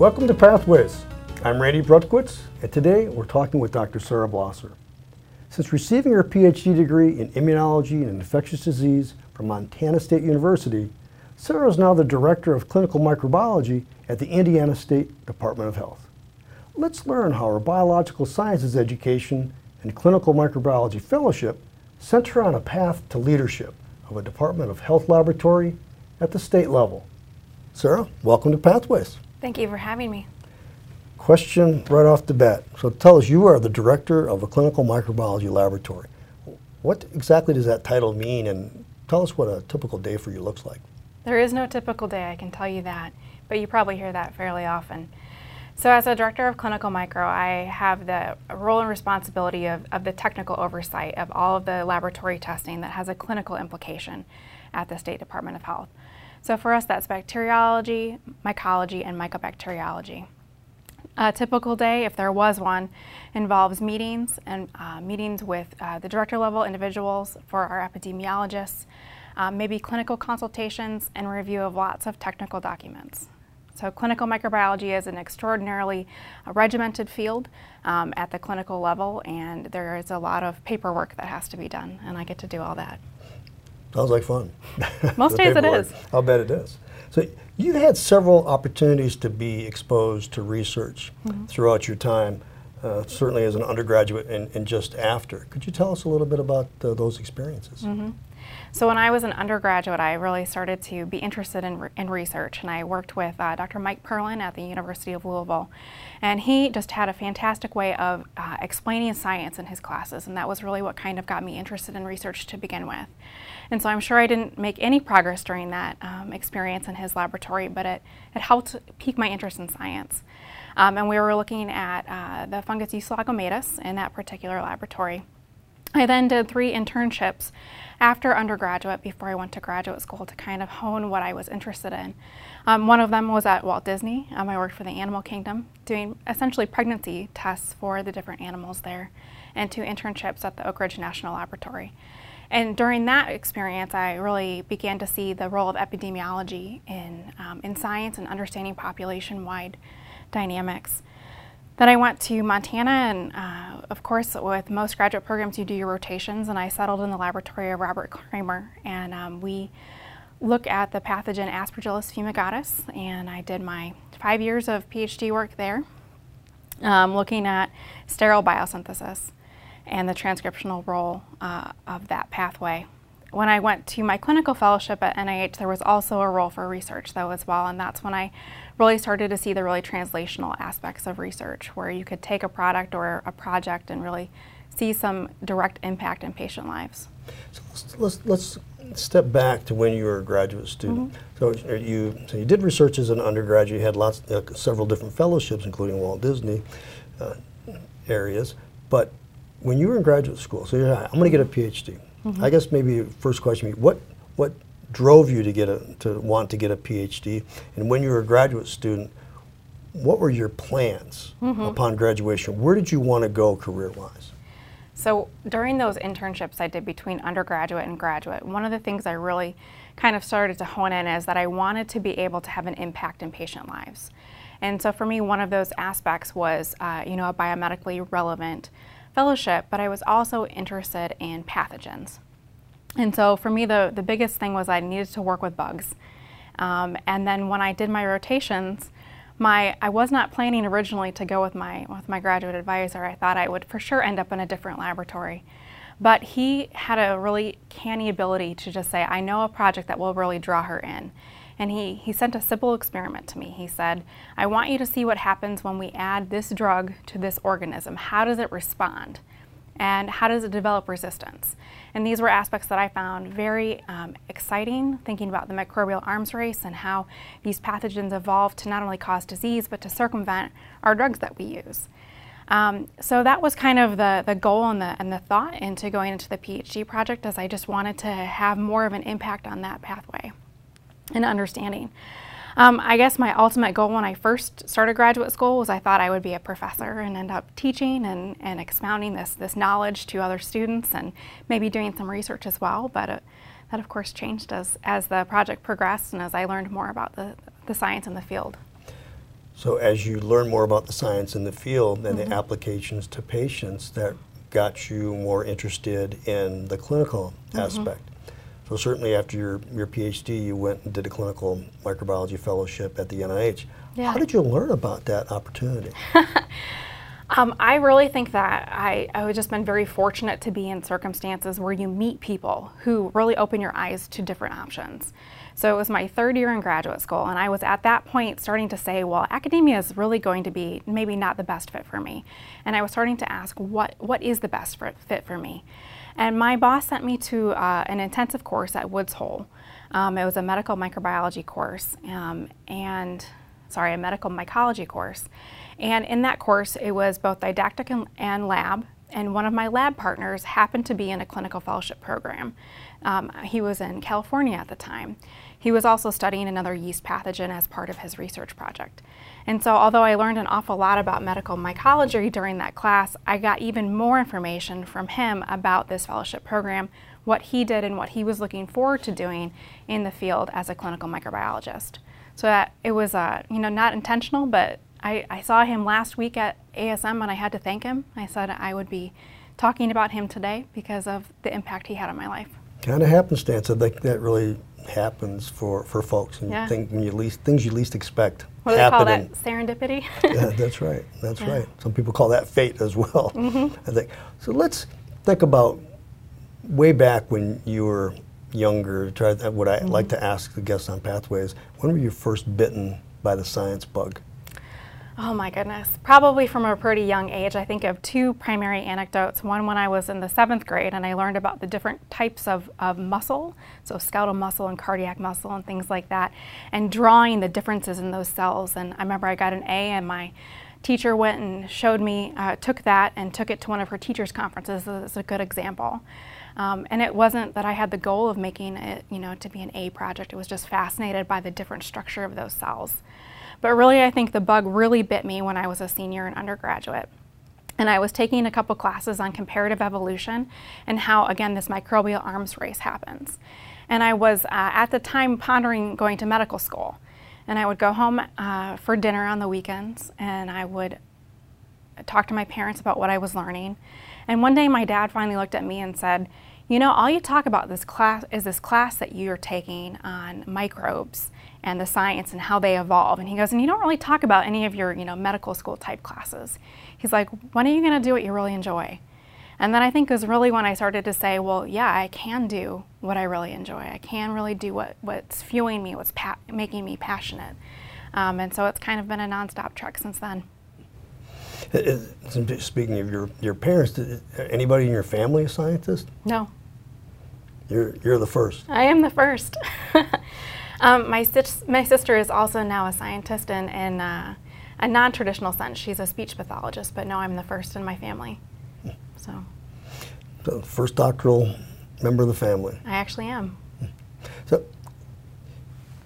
Welcome to Pathways. I'm Randy Brutkiewicz, and today we're talking with Dr. Sarah Blosser. Since receiving her PhD degree in immunology and infectious disease from Montana State University, Sarah is now the Director of Clinical Microbiology at the Indiana State Department of Health. Let's learn how her biological sciences education and clinical microbiology fellowship sent her on a path to leadership of a Department of Health laboratory at the state level. Sarah, welcome to Pathways. Thank you for having me. Question right off the bat. So tell us, you are the director of a clinical microbiology laboratory. What exactly does that title mean, and tell us what a typical day for you looks like? There is no typical day, I can tell you that, but you probably hear that fairly often. So as a director of clinical micro, I have the role and responsibility of, of the technical oversight of all of the laboratory testing that has a clinical implication at the State Department of Health. So for us, that's bacteriology, mycology, and mycobacteriology. A typical day, if there was one, involves meetings and uh, meetings with uh, the director level individuals for our epidemiologists, um, maybe clinical consultations and review of lots of technical documents. So clinical microbiology is an extraordinarily uh, regimented field um, at the clinical level and there is a lot of paperwork that has to be done and I get to do all that. Sounds like fun. Most days it is. I'll bet it is. So you've had several opportunities to be exposed to research mm -hmm. throughout your time, uh, certainly as an undergraduate and, and, just after. Could you tell us a little bit about uh, those experiences? Mm -hmm. So when I was an undergraduate, I really started to be interested in, re in research, and I worked with uh, Dr. Mike Perlin at the University of Louisville. And he just had a fantastic way of uh, explaining science in his classes, and that was really what kind of got me interested in research to begin with. And so I'm sure I didn't make any progress during that um, experience in his laboratory, but it, it helped pique my interest in science. Um, and we were looking at uh, the fungus Ustilago maydis in that particular laboratory. I then did three internships after undergraduate before I went to graduate school to kind of hone what I was interested in. Um, one of them was at Walt Disney. Um, I worked for the Animal Kingdom doing essentially pregnancy tests for the different animals there and two internships at the Oak Ridge National Laboratory. And during that experience, I really began to see the role of epidemiology in, um, in science and understanding population-wide dynamics. Then I went to Montana, and uh, of course, with most graduate programs, you do your rotations, and I settled in the laboratory of Robert Cramer, and um, we look at the pathogen Aspergillus fumigatus, and I did my five years of PhD work there, um, looking at sterol biosynthesis and the transcriptional role uh, of that pathway. When I went to my clinical fellowship at NIH, there was also a role for research though as well, and that's when I really started to see the really translational aspects of research, where you could take a product or a project and really see some direct impact in patient lives. So let's, let's, step back to when you were a graduate student. Mm -hmm. So you so you did research as an undergraduate. You had lots, uh, several different fellowships, including Walt Disney uh, areas. But when you were in graduate school, so you're, I'm going to get a PhD. Mm -hmm. I guess maybe first question, what what drove you to get a to want to get a PhD, and when you were a graduate student, what were your plans mm -hmm. upon graduation? Where did you want to go career-wise? So during those internships I did between undergraduate and graduate, one of the things I really kind of started to hone in is that I wanted to be able to have an impact in patient lives. And so for me, one of those aspects was, uh, you know, a biomedically relevant fellowship, but I was also interested in pathogens. And so for me, the, the biggest thing was I needed to work with bugs. Um, and then when I did my rotations, my, I was not planning originally to go with my, with my graduate advisor. I thought I would for sure end up in a different laboratory. But he had a really canny ability to just say, I know a project that will really draw her in. And he, he sent a simple experiment to me. He said, I want you to see what happens when we add this drug to this organism. How does it respond? And how does it develop resistance? And these were aspects that I found very um, exciting, thinking about the microbial arms race and how these pathogens evolve to not only cause disease, but to circumvent our drugs that we use. Um, so that was kind of the, the goal and the, and the thought into going into the PhD project as I just wanted to have more of an impact on that pathway and understanding. Um, I guess my ultimate goal when I first started graduate school was I thought I would be a professor and end up teaching and, and expounding this, this knowledge to other students and maybe doing some research as well. But it, that of course changed as, as the project progressed and as I learned more about the, the science in the field. So as you learn more about the science in the field and Mm-hmm. the applications to patients, that got you more interested in the clinical Mm-hmm. aspect. So certainly after your, your PhD, you went and did a clinical microbiology fellowship at the NIH. Yeah. How did you learn about that opportunity? Um, I really think that I, I have just been very fortunate to be in circumstances where you meet people who really open your eyes to different options. So it was my third year in graduate school, and I was at that point starting to say, well, academia is really going to be maybe not the best fit for me. And I was starting to ask, what, what is the best fit fit for me? And my boss sent me to uh, an intensive course at Woods Hole. Um, it was a medical microbiology course, um, and sorry, a medical mycology course. And in that course, it was both didactic and, and lab. And one of my lab partners happened to be in a clinical fellowship program. Um, he was in California at the time. He was also studying another yeast pathogen as part of his research project. And so, although I learned an awful lot about medical mycology during that class, I got even more information from him about this fellowship program, what he did, and what he was looking forward to doing in the field as a clinical microbiologist. So that it was, uh, you know, not intentional, but I, I saw him last week at ASM and I had to thank him. I said I would be talking about him today because of the impact he had on my life. kind of happenstance. I think that really happens for, for folks and Yeah. think when you least, things you least expect What do they call that? Serendipity? yeah, that's right. That's Yeah. Mm-hmm. right. Some people call that fate as well. I think. So let's think about way back when you were younger. Try that. What I Mm-hmm. like to ask the guests on Pathways: When were you first bitten by the science bug? Oh my goodness. Probably from a pretty young age. I think of two primary anecdotes. One when I was in the seventh grade and I learned about the different types of, of muscle, so skeletal muscle and cardiac muscle and things like that, and drawing the differences in those cells. And I remember I got an A and my teacher went and showed me, uh, took that and took it to one of her teachers' conferences as a good example. Um, and it wasn't that I had the goal of making it, you know, to be an A project. It was just fascinated by the different structure of those cells. But really, I think the bug really bit me when I was a senior and undergraduate. And I was taking a couple classes on comparative evolution and how, again, this microbial arms race happens. And I was uh, at the time pondering going to medical school. And I would go home uh, for dinner on the weekends and I would talk to my parents about what I was learning. And one day my dad finally looked at me and said, You know, all you talk about this class is this class that you're taking on microbes and the science and how they evolve. And he goes, And you don't really talk about any of your, you know, medical school type classes. He's like, When are you going to do what you really enjoy? And then I think is really when I started to say, well, yeah, I can do what I really enjoy. I can really do what, what's fueling me, what's pa- making me passionate. Um, and so it's kind of been a nonstop trek since then. It- it- Speaking of your, your parents, did anybody in your family a scientist? No, You're, you're the first. I am the first. um, my, sis- my sister is also now a scientist in, in uh, a non traditional sense. She's a speech pathologist, but no, I'm the first in my family. So So first doctoral member of the family. I actually am. So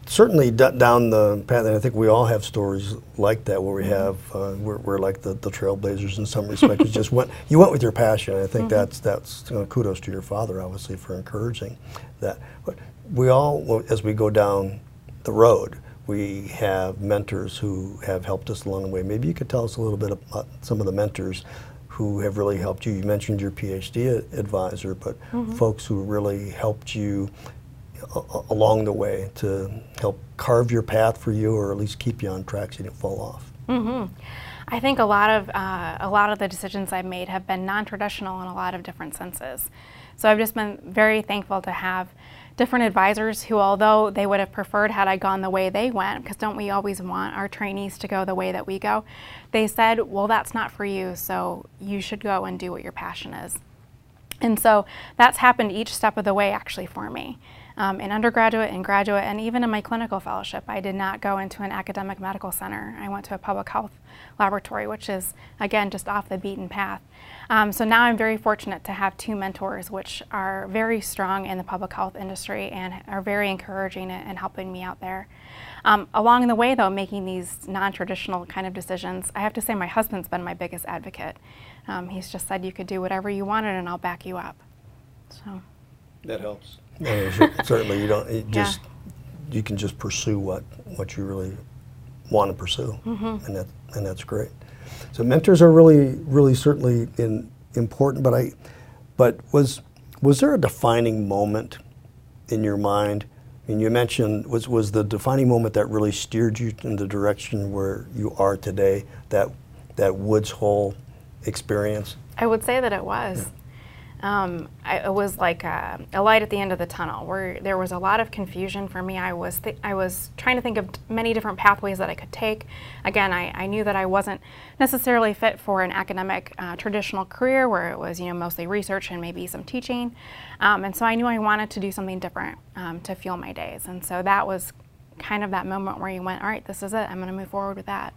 certainly d- down the path, and I think we all have stories like that where we have uh, we're, we're like the, the trailblazers in some respects. you just went you went with your passion. I think that's that's you know, kudos to your father, obviously, for encouraging that. But we all, as we go down the road, we have mentors who have helped us along the way. Maybe you could tell us a little bit about some of the mentors who have really helped you. You mentioned your PhD advisor, but folks who really helped you along the way to help carve your path for you, or at least keep you on track so you didn't fall off. I think a lot of uh, a lot of the decisions I've made have been non-traditional in a lot of different senses. So I've just been very thankful to have different advisors who, although they would have preferred had I gone the way they went, because don't we always want our trainees to go the way that we go? They said, "Well, that's not for you, so you should go and do what your passion is." And so that's happened each step of the way actually for me. Um, in undergraduate and graduate, and even in my clinical fellowship, I did not go into an academic medical center. I went to a public health laboratory, which is, again, just off the beaten path. Um, so now I'm very fortunate to have two mentors, which are very strong in the public health industry and are very encouraging and helping me out there. Um, along the way, though, making these non traditional kind of decisions, I have to say my husband's been my biggest advocate. Um, he's just said you could do whatever you wanted and I'll back you up. So, That helps. Certainly, you don't Yeah. just you can just pursue what what you really want to pursue, mm-hmm. and that and that's great. So mentors are really, really certainly in, important. But I, but was was there a defining moment in your mind? I mean, you mentioned was was the defining moment that really steered you in the direction where you are today. That that Woods Hole experience. I would say that it was. Yeah. Um, I, it was like a, a, light at the end of the tunnel where there was a lot of confusion for me. I was I was trying to think of many different pathways that I could take. Again, I, I knew that I wasn't necessarily fit for an academic uh, traditional career where it was you know mostly research and maybe some teaching, um, and so I knew I wanted to do something different um, to fuel my days. And so that was kind of that moment where you went, all right, this is it. I'm going to move forward with that.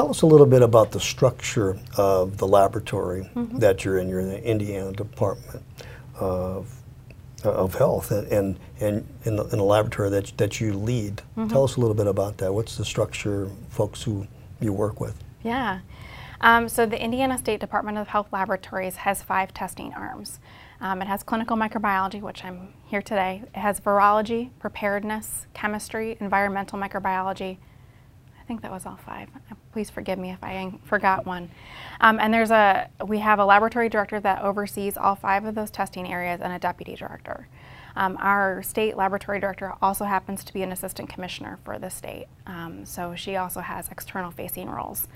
Tell us a little bit about the structure of the laboratory mm-hmm. that you're in. You're in the Indiana Department of, of Health, and, and, and in, the, in the laboratory that, that you lead. Mm-hmm. Tell us a little bit about that. What's the structure, folks who you work with? Yeah. Um, so the Indiana State Department of Health Laboratories has five testing arms. Um, it has clinical microbiology, which I'm here today. It has virology, preparedness, chemistry, environmental microbiology, think that was all five. Uh, please forgive me if I forgot one. Um, and there's a we have a laboratory director that oversees all five of those testing areas and a deputy director. Um, our state laboratory director also happens to be an assistant commissioner for the state, um, so she also has external facing roles.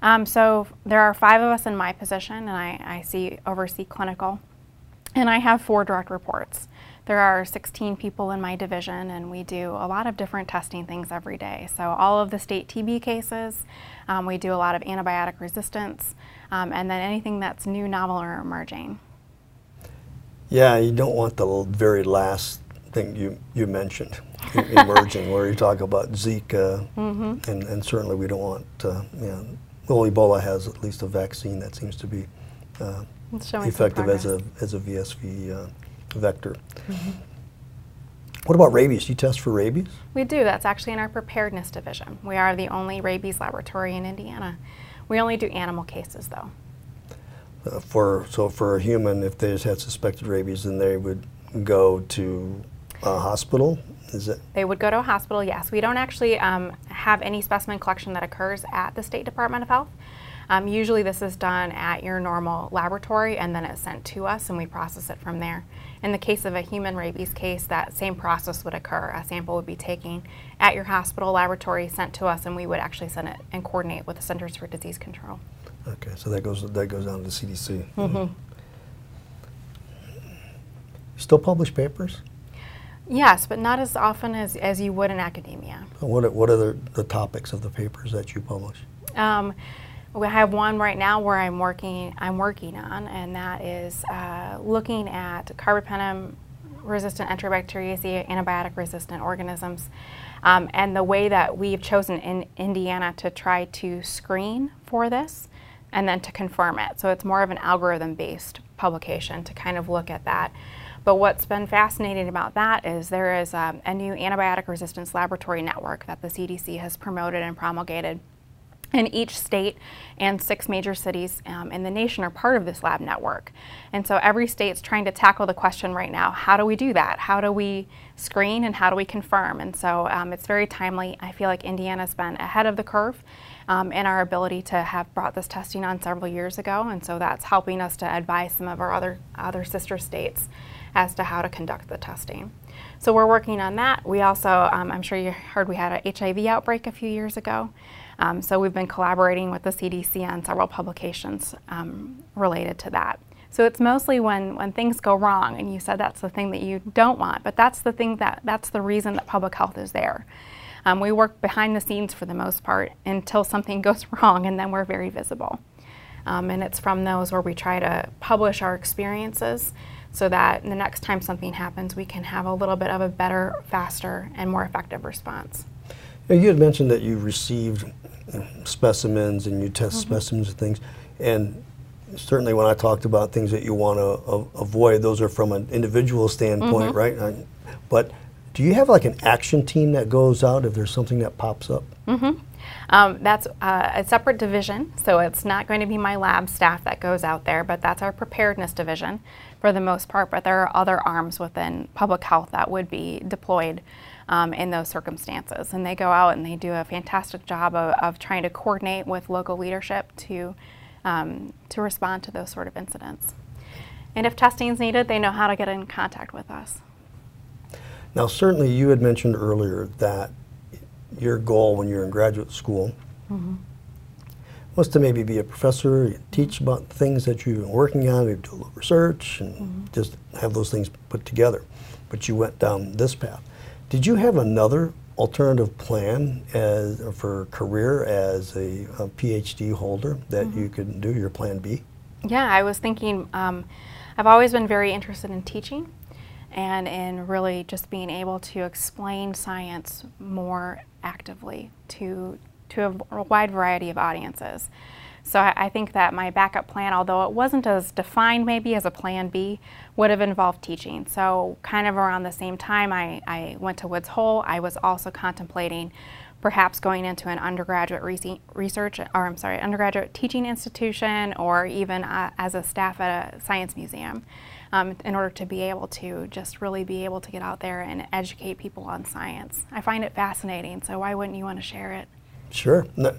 Um, so there are five of us in my position, and I, I see oversee clinical, and I have four direct reports. There are 16 people in my division, and we do a lot of different testing things every day. So, all of the state TB cases, um, we do a lot of antibiotic resistance, um, and then anything that's new, novel, or emerging. Yeah, you don't want the very last thing you, you mentioned, emerging, where you talk about Zika, mm-hmm. and, and certainly we don't want, uh, you know, well, Ebola has at least a vaccine that seems to be uh, effective as a, as a VSV uh, vector. Mm-hmm. What about rabies? Do you test for rabies? We do. That's actually in our preparedness division. We are the only rabies laboratory in Indiana. We only do animal cases, though. Uh, for so for a human, if they just had suspected rabies, then they would go to a hospital. Is it? They would go to a hospital. Yes, we don't actually um, have any specimen collection that occurs at the State Department of Health. Um, usually, this is done at your normal laboratory, and then it's sent to us, and we process it from there. In the case of a human rabies case, that same process would occur. A sample would be taken at your hospital laboratory, sent to us, and we would actually send it and coordinate with the Centers for Disease Control. Okay, so that goes that goes down to the CDC. Mm-hmm. Still publish papers? Yes, but not as often as, as you would in academia. What are, what are the, the topics of the papers that you publish? Um, we have one right now where I'm working. I'm working on, and that is uh, looking at carbapenem resistant Enterobacteriaceae antibiotic resistant organisms, um, and the way that we've chosen in Indiana to try to screen for this, and then to confirm it. So it's more of an algorithm based publication to kind of look at that. But what's been fascinating about that is there is um, a new antibiotic resistance laboratory network that the CDC has promoted and promulgated and each state and six major cities um, in the nation are part of this lab network. And so every state's trying to tackle the question right now how do we do that? How do we screen and how do we confirm? And so um, it's very timely. I feel like Indiana's been ahead of the curve um, in our ability to have brought this testing on several years ago. And so that's helping us to advise some of our other, other sister states as to how to conduct the testing. So we're working on that. We also, um, I'm sure you heard we had an HIV outbreak a few years ago. Um, so we've been collaborating with the CDC on several publications um, related to that. So it's mostly when, when things go wrong, and you said that's the thing that you don't want, but that's the thing that that's the reason that public health is there. Um, we work behind the scenes for the most part until something goes wrong, and then we're very visible. Um, and it's from those where we try to publish our experiences so that the next time something happens, we can have a little bit of a better, faster, and more effective response. You had mentioned that you received specimens and you test mm-hmm. specimens and things. And certainly when I talked about things that you want to avoid, those are from an individual standpoint, mm-hmm. right? But do you have like an action team that goes out if there's something that pops up? Mm-hmm. Um, that's uh, a separate division, so it's not going to be my lab staff that goes out there, but that's our preparedness division for the most part. But there are other arms within public health that would be deployed um, in those circumstances. And they go out and they do a fantastic job of, of trying to coordinate with local leadership to, um, to respond to those sort of incidents. And if testing is needed, they know how to get in contact with us. Now, certainly, you had mentioned earlier that your goal when you're in graduate school mm-hmm. was to maybe be a professor, teach about things that you've been working on, maybe do a little research, and mm-hmm. just have those things put together. But you went down this path. Did you have another alternative plan as for career as a, a PhD holder that mm-hmm. you could do your plan B? Yeah, I was thinking. Um, I've always been very interested in teaching and in really just being able to explain science more actively to, to a wide variety of audiences. So I, I, think that my backup plan, although it wasn't as defined maybe as a plan B, would have involved teaching. So kind of around the same time I, I went to Woods Hole, I was also contemplating perhaps going into an undergraduate research, or I'm sorry, undergraduate teaching institution, or even uh, as a staff at a science museum um, in order to be able to just really be able to get out there and educate people on science. I find it fascinating, so why wouldn't you want to share it? Sure. No,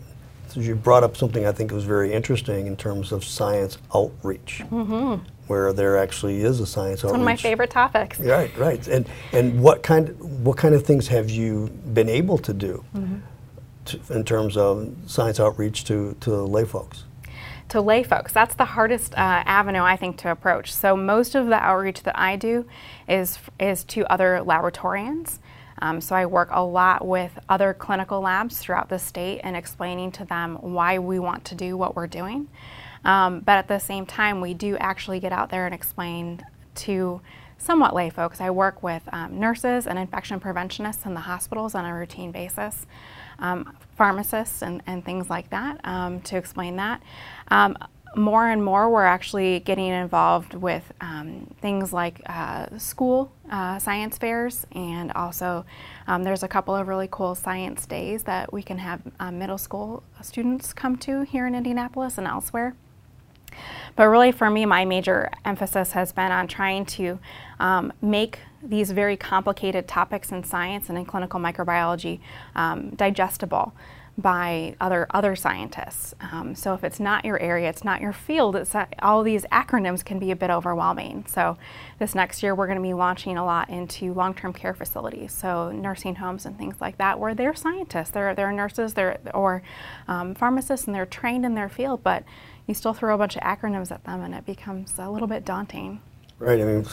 you brought up something I think was very interesting in terms of science outreach, mm-hmm. where there actually is a science it's outreach. One of my favorite topics. Right, right. And and what kind what kind of things have you been able to do mm-hmm. to, in terms of science outreach to to lay folks? to lay folks. That's the hardest uh, avenue I think to approach. So most of the outreach that I do is is to other laboratorians. Um, so I work a lot with other clinical labs throughout the state and explaining to them why we want to do what we're doing. Um, but at the same time, we do actually get out there and explain to somewhat lay folks. I work with um, nurses and infection preventionists in the hospitals on a routine basis um, pharmacists and, and things like that um, to explain that. Um, more and more, we're actually getting involved with um, things like uh, school uh, science fairs, and also um, there's a couple of really cool science days that we can have uh, middle school students come to here in Indianapolis and elsewhere. But really, for me, my major emphasis has been on trying to um, make these very complicated topics in science and in clinical microbiology um, digestible by other other scientists. Um, so if it's not your area, it's not your field, it's uh, all these acronyms can be a bit overwhelming. So this next year we're going to be launching a lot into long-term care facilities, so nursing homes and things like that, where they're scientists, they're they're nurses, they're or um, pharmacists, and they're trained in their field, but you still throw a bunch of acronyms at them, and it becomes a little bit daunting. Right. I mean,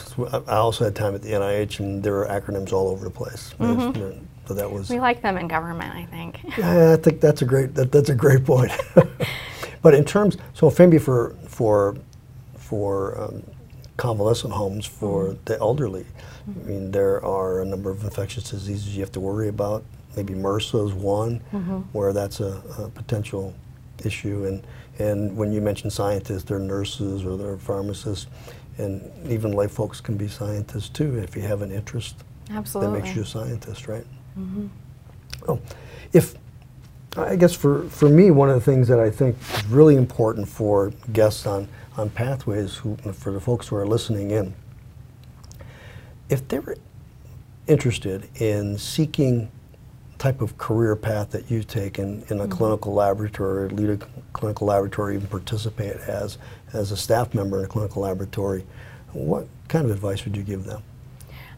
I also had time at the NIH, and there were acronyms all over the place. Mm-hmm. So that was. We like them in government, I think. Yeah, I think that's a great that, that's a great point. but in terms, so maybe for for for um, convalescent homes for mm-hmm. the elderly, mm-hmm. I mean, there are a number of infectious diseases you have to worry about. Maybe MRSA is one, mm-hmm. where that's a, a potential issue. And and when you mention scientists, they're nurses or they're pharmacists and even lay folks can be scientists too if you have an interest Absolutely. that makes you a scientist, right? Mm-hmm. Well, if I guess for, for me, one of the things that I think is really important for guests on, on Pathways, who, for the folks who are listening in, if they're interested in seeking type of career path that you've taken in a mm-hmm. clinical laboratory, lead a clinical laboratory, even participate as as a staff member in a clinical laboratory, what kind of advice would you give them?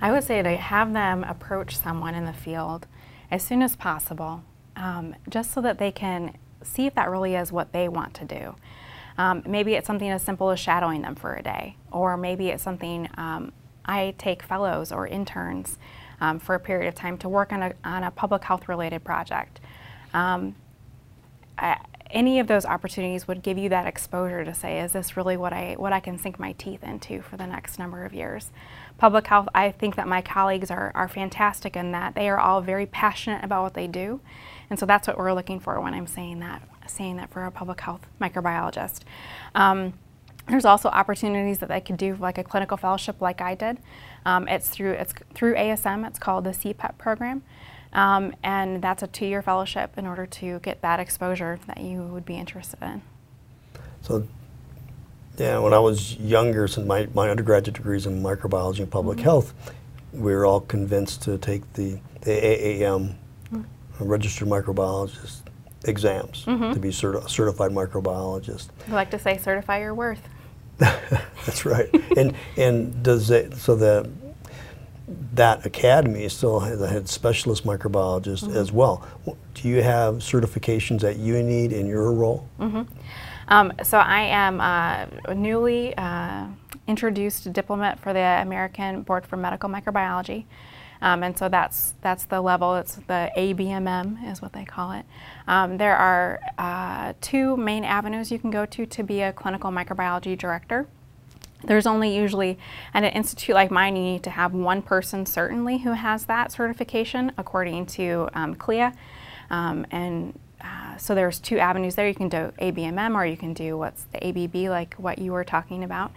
I would say to have them approach someone in the field as soon as possible, um, just so that they can see if that really is what they want to do. Um, maybe it's something as simple as shadowing them for a day, or maybe it's something um, I take fellows or interns um, for a period of time to work on a, on a public health related project. Um, I, any of those opportunities would give you that exposure to say, is this really what I what I can sink my teeth into for the next number of years? Public health, I think that my colleagues are, are fantastic in that they are all very passionate about what they do. And so that's what we're looking for when I'm saying that, saying that for a public health microbiologist. Um, there's also opportunities that they could do like a clinical fellowship like I did. Um, it's through it's through ASM. It's called the CPEP program, um, and that's a two-year fellowship in order to get that exposure that you would be interested in. So, yeah, when I was younger, since my, my undergraduate degrees in microbiology and public mm-hmm. health, we were all convinced to take the, the AAM, mm. registered microbiologist exams mm-hmm. to be certi- certified microbiologist. I like to say, certify your worth. That's right. and and does it so the that academy still has had specialist microbiologists mm-hmm. as well. Do you have certifications that you need in your role? Um, so I am uh, newly uh, introduced diplomat for the American Board for Medical Microbiology. Um, and so that's that's the level. It's the ABMM is what they call it. Um, there are uh, two main avenues you can go to to be a clinical microbiology director. There's only usually at an institute like mine, you need to have one person certainly who has that certification according to um, CLIA. Um, and uh, so there's two avenues there. You can do ABMM or you can do what's the ABB, like what you were talking about.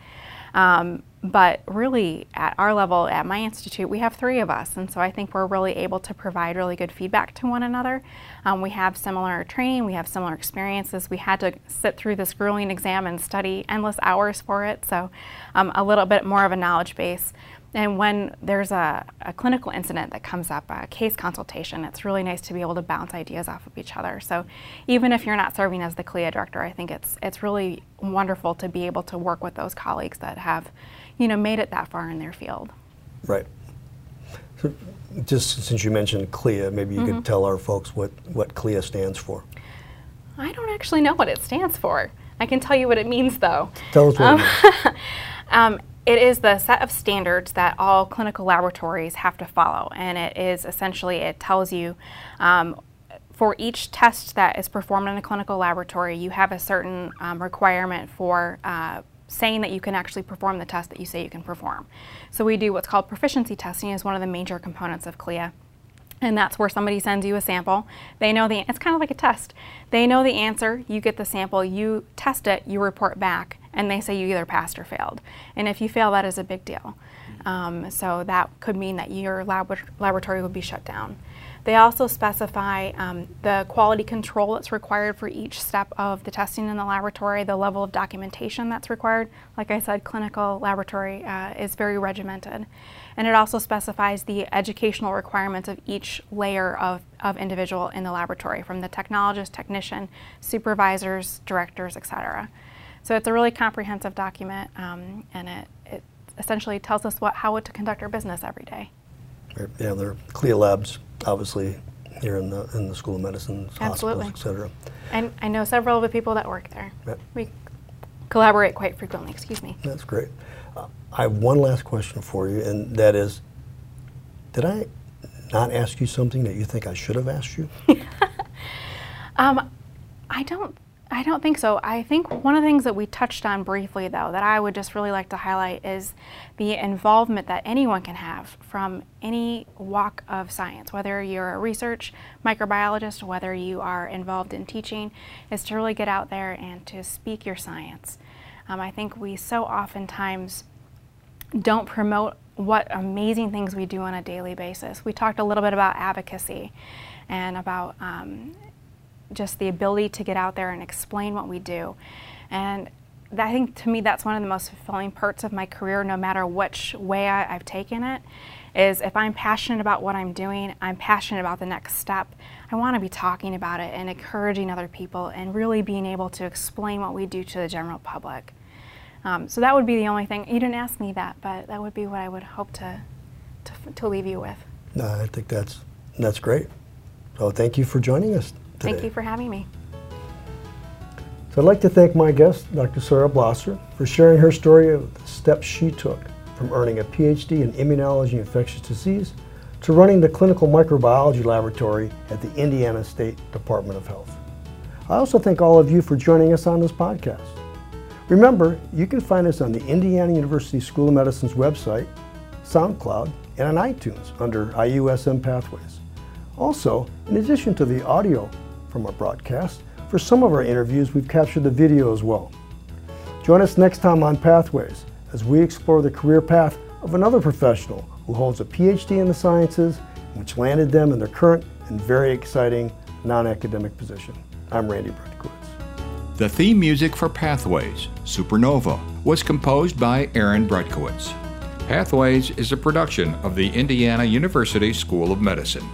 Um, but really, at our level, at my institute, we have three of us, and so I think we're really able to provide really good feedback to one another. Um, we have similar training, we have similar experiences. We had to sit through this grueling exam and study endless hours for it, so um, a little bit more of a knowledge base. And when there's a, a, clinical incident that comes up, a case consultation, it's really nice to be able to bounce ideas off of each other. So even if you're not serving as the CLIA director, I think it's it's really wonderful to be able to work with those colleagues that have, you know, made it that far in their field. Right. So just since you mentioned CLIA, maybe you mm-hmm. could tell our folks what, what CLIA stands for. I don't actually know what it stands for. I can tell you what it means though. Tell us what um, it means. um, it is the set of standards that all clinical laboratories have to follow, and it is essentially, it tells you um, for each test that is performed in a clinical laboratory, you have a certain um, requirement for uh, saying that you can actually perform the test that you say you can perform. So we do what's called proficiency testing as one of the major components of CLIA. And that's where somebody sends you a sample. They know the, it's kind of like a test. They know the answer, you get the sample, you test it, you report back, and they say you either passed or failed. And if you fail, that is a big deal. Um, so that could mean that your lab- laboratory would be shut down. They also specify um, the quality control that's required for each step of the testing in the laboratory, the level of documentation that's required. Like I said, clinical laboratory uh, is very regimented. And it also specifies the educational requirements of each layer of, of individual in the laboratory, from the technologist, technician, supervisors, directors, etc. So it's a really comprehensive document, um, and it, it essentially tells us what, how to conduct our business every day. Yeah, there are CLIA labs, obviously, here in the in the School of Medicine, hospitals, et cetera. And I know several of the people that work there. Yep. We collaborate quite frequently. Excuse me. That's great. Uh, I have one last question for you, and that is, did I not ask you something that you think I should have asked you? um, I don't I don't think so. I think one of the things that we touched on briefly, though, that I would just really like to highlight is the involvement that anyone can have from any walk of science, whether you're a research microbiologist, whether you are involved in teaching, is to really get out there and to speak your science. Um, I think we so oftentimes don't promote what amazing things we do on a daily basis. We talked a little bit about advocacy and about um, just the ability to get out there and explain what we do. And I think to me that's one of the most fulfilling parts of my career, no matter which way I, have taken it, is if I'm passionate about what I'm doing, I'm passionate about the next step, I want to be talking about it and encouraging other people and really being able to explain what we do to the general public. Um, so that would be the only thing. You didn't ask me that, but that would be what I would hope to, to, to leave you with. No, I think that's, that's great. So thank you for joining us today. Thank you for having me. So I'd like to thank my guest, Dr. Sarah Blosser, for sharing her story of the steps she took from earning a PhD in immunology and infectious disease to running the clinical microbiology laboratory at the Indiana State Department of Health. I also thank all of you for joining us on this podcast. Remember, you can find us on the Indiana University School of Medicine's website, SoundCloud, and on iTunes under IUSM Pathways. Also, in addition to the audio from our broadcast. For some of our interviews, we've captured the video as well. Join us next time on Pathways as we explore the career path of another professional who holds a PhD in the sciences, which landed them in their current and very exciting non-academic position. I'm Randy Brutkiewicz. The theme music for Pathways, Supernova, was composed by Aaron Brutkiewicz. Pathways is a production of the Indiana University School of Medicine.